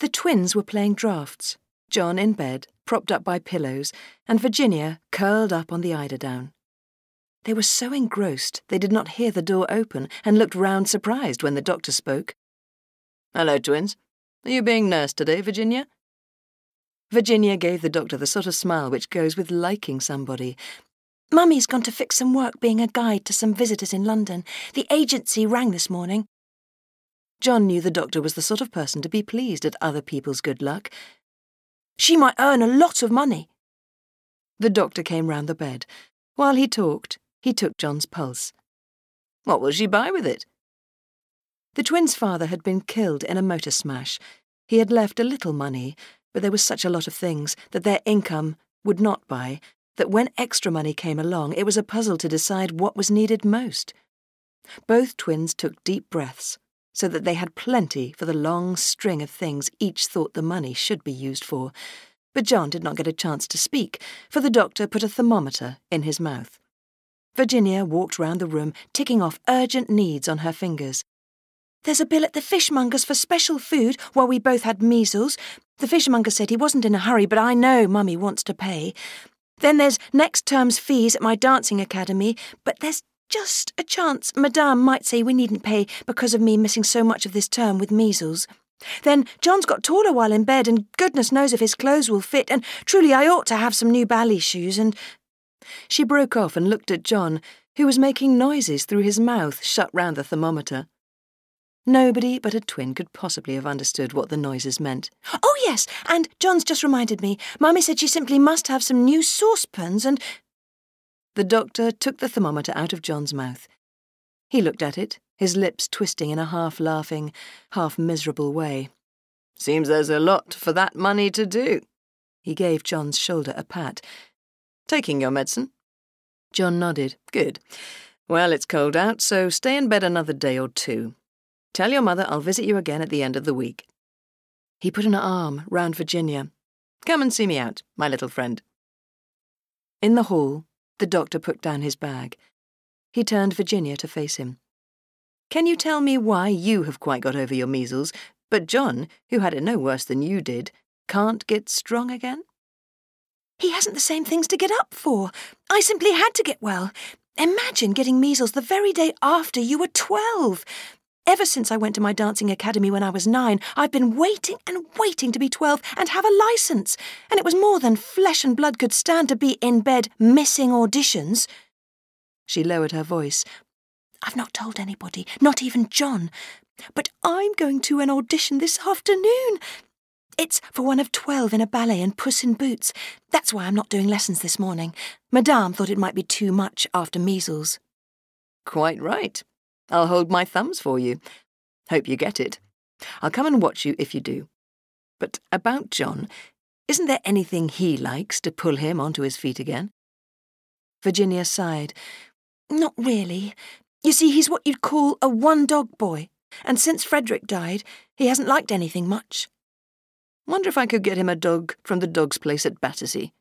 The twins were playing draughts, John in bed, propped up by pillows, and Virginia curled up on the eiderdown. They were so engrossed they did not hear the door open and looked round surprised when the doctor spoke. Hello, twins. Are you being nursed today, Virginia? Virginia gave the doctor the sort of smile which goes with liking somebody. Mummy's gone to fix some work being a guide to some visitors in London. The agency rang this morning. John knew the doctor was the sort of person to be pleased at other people's good luck. She might earn a lot of money. The doctor came round the bed. While he talked, he took John's pulse. What will she buy with it? The twins' father had been killed in a motor smash. He had left a little money, but there was such a lot of things that their income would not buy that when extra money came along, it was a puzzle to decide what was needed most. Both twins took deep breaths so that they had plenty for the long string of things each thought the money should be used for. But John did not get a chance to speak, for the doctor put a thermometer in his mouth. Virginia walked round the room, ticking off urgent needs on her fingers. There's a bill at the fishmonger's for special food while we both had measles. The fishmonger said he wasn't in a hurry, but I know Mummy wants to pay. Then there's next term's fees at my dancing academy, but there's just a chance Madame might say we needn't pay because of me missing so much of this term with measles. Then John's got taller while in bed, and goodness knows if his clothes will fit, and truly I ought to have some new ballet shoes, and. She broke off and looked at John, who was making noises through his mouth shut round the thermometer. Nobody but a twin could possibly have understood what the noises meant. Oh, yes, and John's just reminded me. Mummy said she simply must have some new saucepans and. The doctor took the thermometer out of John's mouth. He looked at it, his lips twisting in a half laughing, half miserable way. Seems there's a lot for that money to do. He gave John's shoulder a pat. Taking your medicine? John nodded. Good. Well, it's cold out, so stay in bed another day or two. Tell your mother I'll visit you again at the end of the week. He put an arm round Virginia. Come and see me out, my little friend. In the hall, the doctor put down his bag. He turned Virginia to face him. Can you tell me why you have quite got over your measles, but John, who had it no worse than you did, can't get strong again? He hasn't the same things to get up for. I simply had to get well. Imagine getting measles the very day after you were 12. Ever since I went to my dancing academy when I was nine, I've been waiting and waiting to be 12 and have a license. And it was more than flesh and blood could stand to be in bed missing auditions. She lowered her voice. I've not told anybody, not even John. But I'm going to an audition this afternoon. It's for one of 12 in a ballet and Puss in Boots. That's why I'm not doing lessons this morning. Madame thought it might be too much after measles. Quite right. I'll hold my thumbs for you. Hope you get it. I'll come and watch you if you do. But about John, isn't there anything he likes to pull him onto his feet again? Virginia sighed. Not really. You see, he's what you'd call a one dog boy, and since Frederick died, he hasn't liked anything much. Wonder if I could get him a dog from the dog's place at Battersea.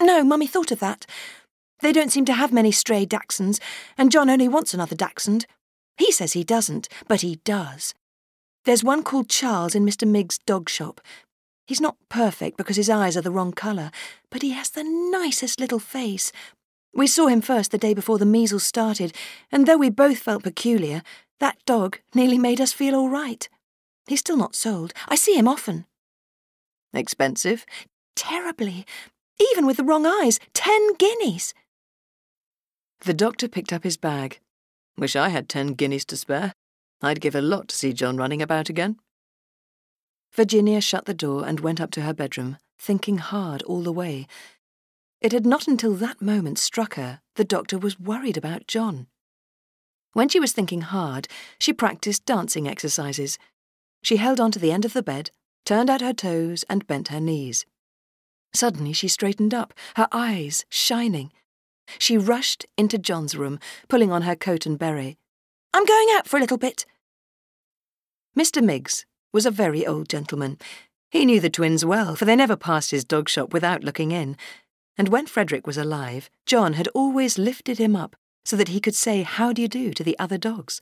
No, Mummy thought of that. They don't seem to have many stray dachshunds, and John only wants another dachshund. He says he doesn't, but he does. There's one called Charles in Mr. Miggs' dog shop. He's not perfect because his eyes are the wrong colour, but he has the nicest little face. We saw him first the day before the measles started, and though we both felt peculiar, that dog nearly made us feel all right. He's still not sold. I see him often. Expensive? Terribly. Even with the wrong eyes, ten guineas. The doctor picked up his bag. Wish I had ten guineas to spare. I'd give a lot to see John running about again. Virginia shut the door and went up to her bedroom, thinking hard all the way. It had not until that moment struck her the doctor was worried about John. When she was thinking hard, she practiced dancing exercises. She held on to the end of the bed, turned out her toes, and bent her knees. Suddenly she straightened up, her eyes shining. She rushed into John's room, pulling on her coat and beret. I'm going out for a little bit. Mr. Miggs was a very old gentleman. He knew the twins well, for they never passed his dog shop without looking in. And when Frederick was alive, John had always lifted him up so that he could say how do you do to the other dogs.